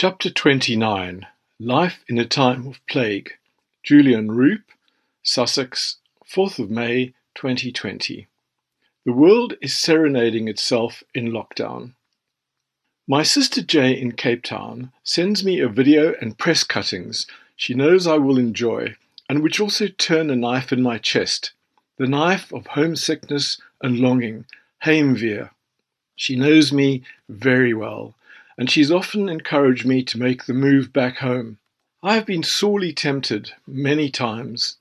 Chapter 29 Life in a Time of Plague. Julian Roup, Sussex, 4th of May 2020. The world is serenading itself in lockdown. My sister Jay in Cape Town sends me a video and press cuttings she knows I will enjoy, and which also turn a knife in my chest the knife of homesickness and longing, heimwee. She knows me very well and she's often encouraged me to make the move back home. I have been sorely tempted many times.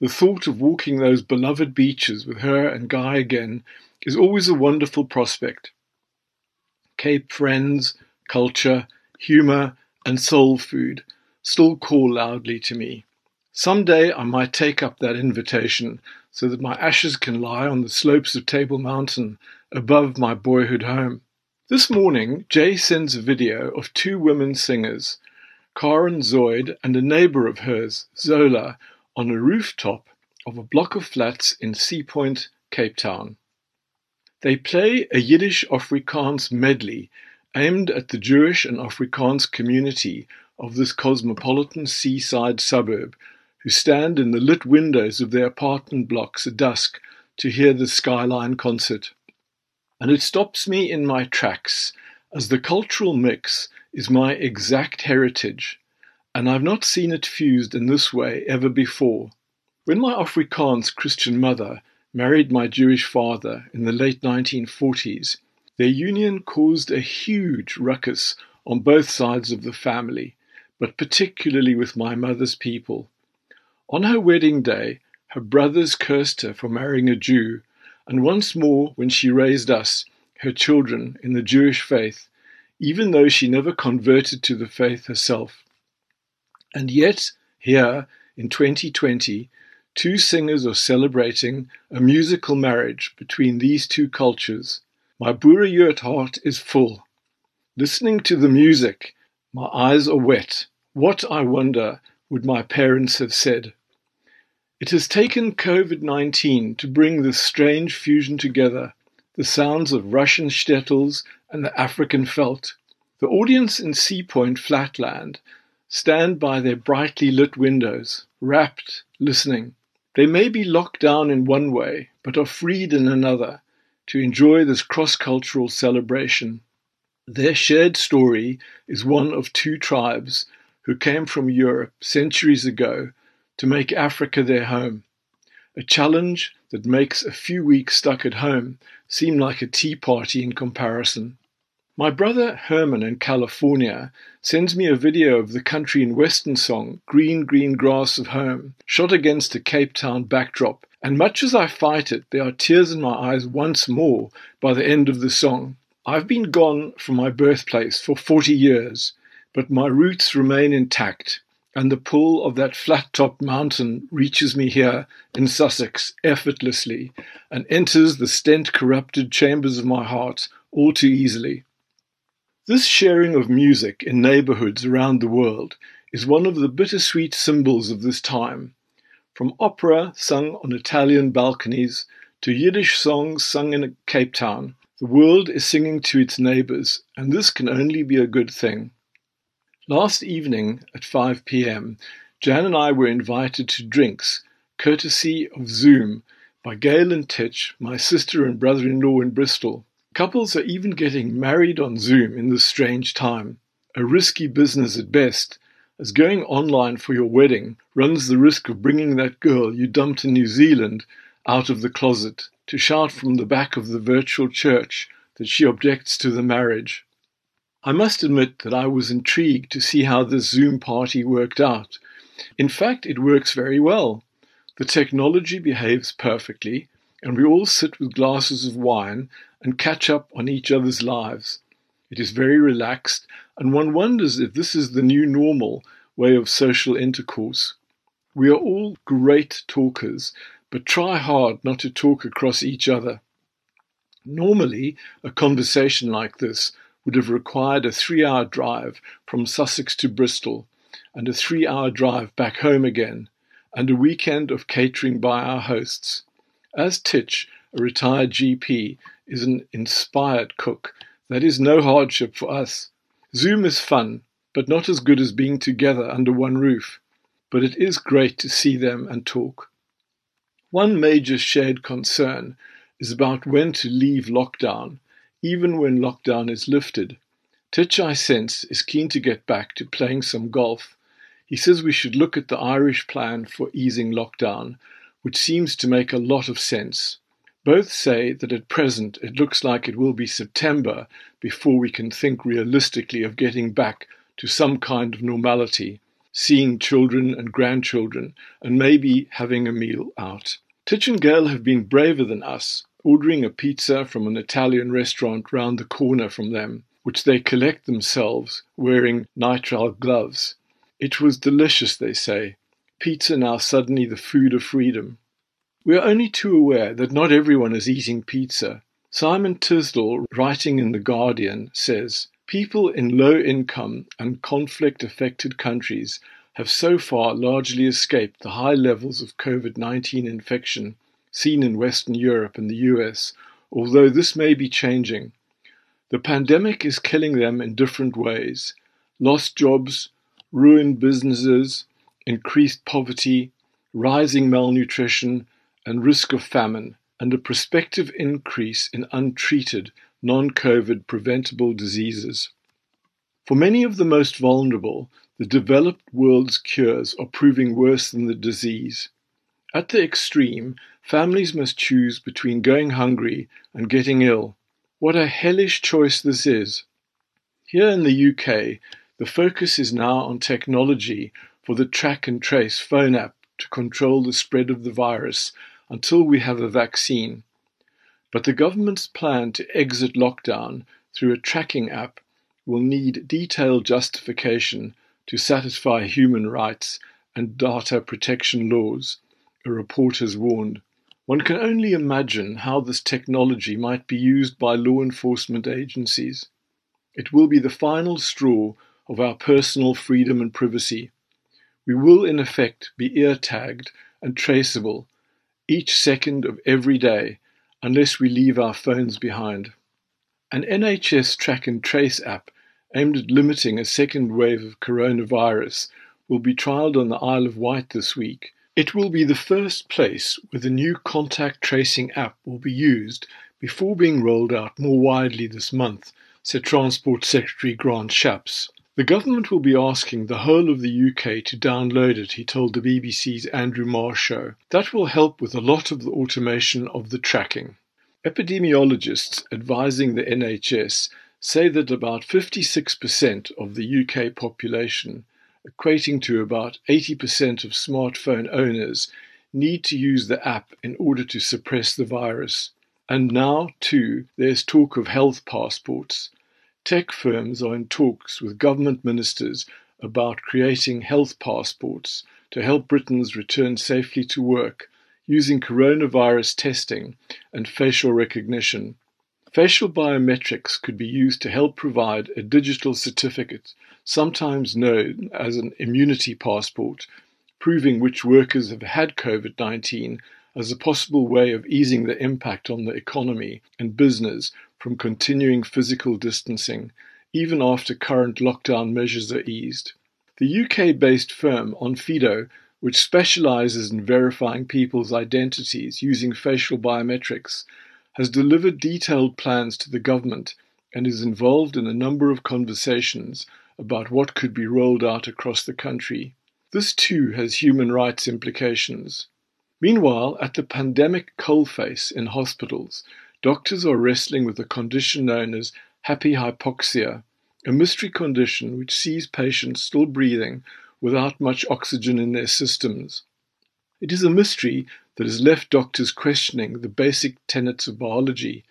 The thought of walking those beloved beaches with her and Guy again is always a wonderful prospect. Cape friends, culture, humour, and soul food still call loudly to me. Some day I might take up that invitation so that my ashes can lie on the slopes of Table Mountain above my boyhood home. This morning, Jay sends a video of two women singers, Karen Zoid and a neighbor of hers, Zola, on a rooftop of a block of flats in Sea Point, Cape Town. They play a Yiddish Afrikaans medley aimed at the Jewish and Afrikaans community of this cosmopolitan seaside suburb who stand in the lit windows of their apartment blocks at dusk to hear the Skyline concert and it stops me in my tracks as the cultural mix is my exact heritage, and I've not seen it fused in this way ever before. When my Afrikaans Christian mother married my Jewish father in the late 1940s, their union caused a huge ruckus on both sides of the family, but particularly with my mother's people. On her wedding day, her brothers cursed her for marrying a Jew and once more when she raised us, her children, in the Jewish faith, even though she never converted to the faith herself. And yet, here, in 2020, two singers are celebrating a musical marriage between these two cultures. My Boerejood heart is full. Listening to the music, my eyes are wet. What, I wonder, would my parents have said? It has taken COVID-19 to bring this strange fusion together, the sounds of Russian shtetls and the African veldt. The audience in Sea Point Flatland stand by their brightly lit windows, rapt, listening. They may be locked down in one way, but are freed in another to enjoy this cross-cultural celebration. Their shared story is one of two tribes who came from Europe centuries ago to make Africa their home, a challenge that makes a few weeks stuck at home seem like a tea party in comparison. My brother Herman in California sends me a video of the country and western song Green Green Grass of Home, shot against a Cape Town backdrop, and much as I fight it, there are tears in my eyes once more by the end of the song. I've been gone from my birthplace for 40 years, but my roots remain intact and the pull of that flat-topped mountain reaches me here in Sussex effortlessly and enters the stent-corrupted chambers of my heart all too easily. This sharing of music in neighborhoods around the world is one of the bittersweet symbols of this time. From opera sung on Italian balconies to Yiddish songs sung in Cape Town, the world is singing to its neighbors, and this can only be a good thing. Last evening at 5 p.m., Jan and I were invited to drinks, courtesy of Zoom, by Gail and Titch, my sister and brother-in-law in Bristol. Couples are even getting married on Zoom in this strange time, a risky business at best, as going online for your wedding runs the risk of bringing that girl you dumped in New Zealand out of the closet to shout from the back of the virtual church that she objects to the marriage. I must admit that I was intrigued to see how this Zoom party worked out. In fact, it works very well. The technology behaves perfectly, and we all sit with glasses of wine and catch up on each other's lives. It is very relaxed, and one wonders if this is the new normal way of social intercourse. We are all great talkers, but try hard not to talk across each other. Normally, a conversation like this would have required a three-hour drive from Sussex to Bristol and a three-hour drive back home again, and a weekend of catering by our hosts. As Titch, a retired GP, is an inspired cook, that is no hardship for us. Zoom is fun, but not as good as being together under one roof. But it is great to see them and talk. One major shared concern is about when to leave lockdown, even when lockdown is lifted. Titch, I sense, is keen to get back to playing some golf. He says we should look at the Irish plan for easing lockdown, which seems to make a lot of sense. Both say that at present it looks like it will be September before we can think realistically of getting back to some kind of normality, seeing children and grandchildren, and maybe having a meal out. Titch and Gail have been braver than us, ordering a pizza from an Italian restaurant round the corner from them, which they collect themselves, wearing nitrile gloves. It was delicious, they say. Pizza now suddenly the food of freedom. We are only too aware that not everyone is eating pizza. Simon Tisdall, writing in The Guardian, says People in low income and conflict affected countries have so far largely escaped the high levels of COVID 19 infection seen in Western Europe and the US, although this may be changing. The pandemic is killing them in different ways lost jobs, ruined businesses, increased poverty, rising malnutrition, and risk of famine, and a prospective increase in untreated, non COVID preventable diseases. For many of the most vulnerable, the developed world's cures are proving worse than the disease. At the extreme, families must choose between going hungry and getting ill. What a hellish choice this is. Here in the UK, the focus is now on technology for the track and trace phone app to control the spread of the virus until we have a vaccine. But the government's plan to exit lockdown through a tracking app will need detailed justification to satisfy human rights and data protection laws, a report has warned. One can only imagine how this technology might be used by law enforcement agencies. It will be the final straw of our personal freedom and privacy. We will, in effect, be ear tagged and traceable each second of every day unless we leave our phones behind. An NHS track and trace app aimed at limiting a second wave of coronavirus, will be trialled on the Isle of Wight this week. It will be the first place where the new contact tracing app will be used before being rolled out more widely this month, said Transport Secretary Grant Shapps. The government will be asking the whole of the UK to download it, he told the BBC's Andrew Marr show. That will help with a lot of the automation of the tracking. Epidemiologists advising the NHS say that about 56% of the UK population, equating to about 80% of smartphone owners, need to use the app in order to suppress the virus. And now, too, there's talk of health passports. Tech firms are in talks with government ministers about creating health passports to help Britons return safely to work using coronavirus testing and facial recognition. Facial biometrics could be used to help provide a digital certificate, sometimes known as an immunity passport, proving which workers have had COVID 19 as a possible way of easing the impact on the economy and business from continuing physical distancing, even after current lockdown measures are eased. The UK based firm Onfido, which specializes in verifying people's identities using facial biometrics, has delivered detailed plans to the government and is involved in a number of conversations about what could be rolled out across the country. This too has human rights implications. Meanwhile, at the pandemic coalface in hospitals, doctors are wrestling with a condition known as happy hypoxia, a mystery condition which sees patients still breathing without much oxygen in their systems. It is a mystery that has left doctors questioning the basic tenets of biology.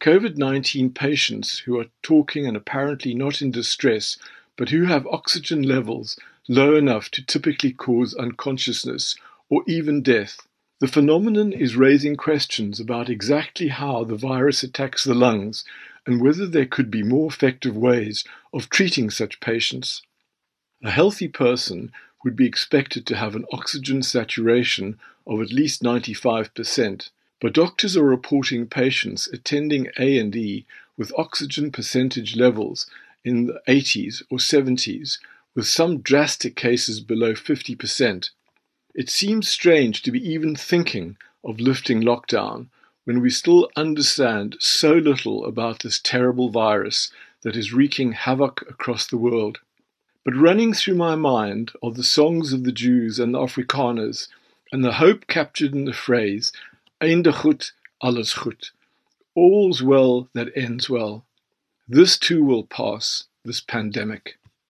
COVID 19 patients who are talking and apparently not in distress, but who have oxygen levels low enough to typically cause unconsciousness or even death. The phenomenon is raising questions about exactly how the virus attacks the lungs and whether there could be more effective ways of treating such patients. A healthy person would be expected to have an oxygen saturation of at least 95%, but doctors are reporting patients attending A&E with oxygen percentage levels in the 80s or 70s, with some drastic cases below 50%. It seems strange to be even thinking of lifting lockdown when we still understand so little about this terrible virus that is wreaking havoc across the world. But running through my mind are the songs of the Jews and the Afrikaners and the hope captured in the phrase, Einde goed, alles goed. All's well that ends well. This too will pass, this pandemic.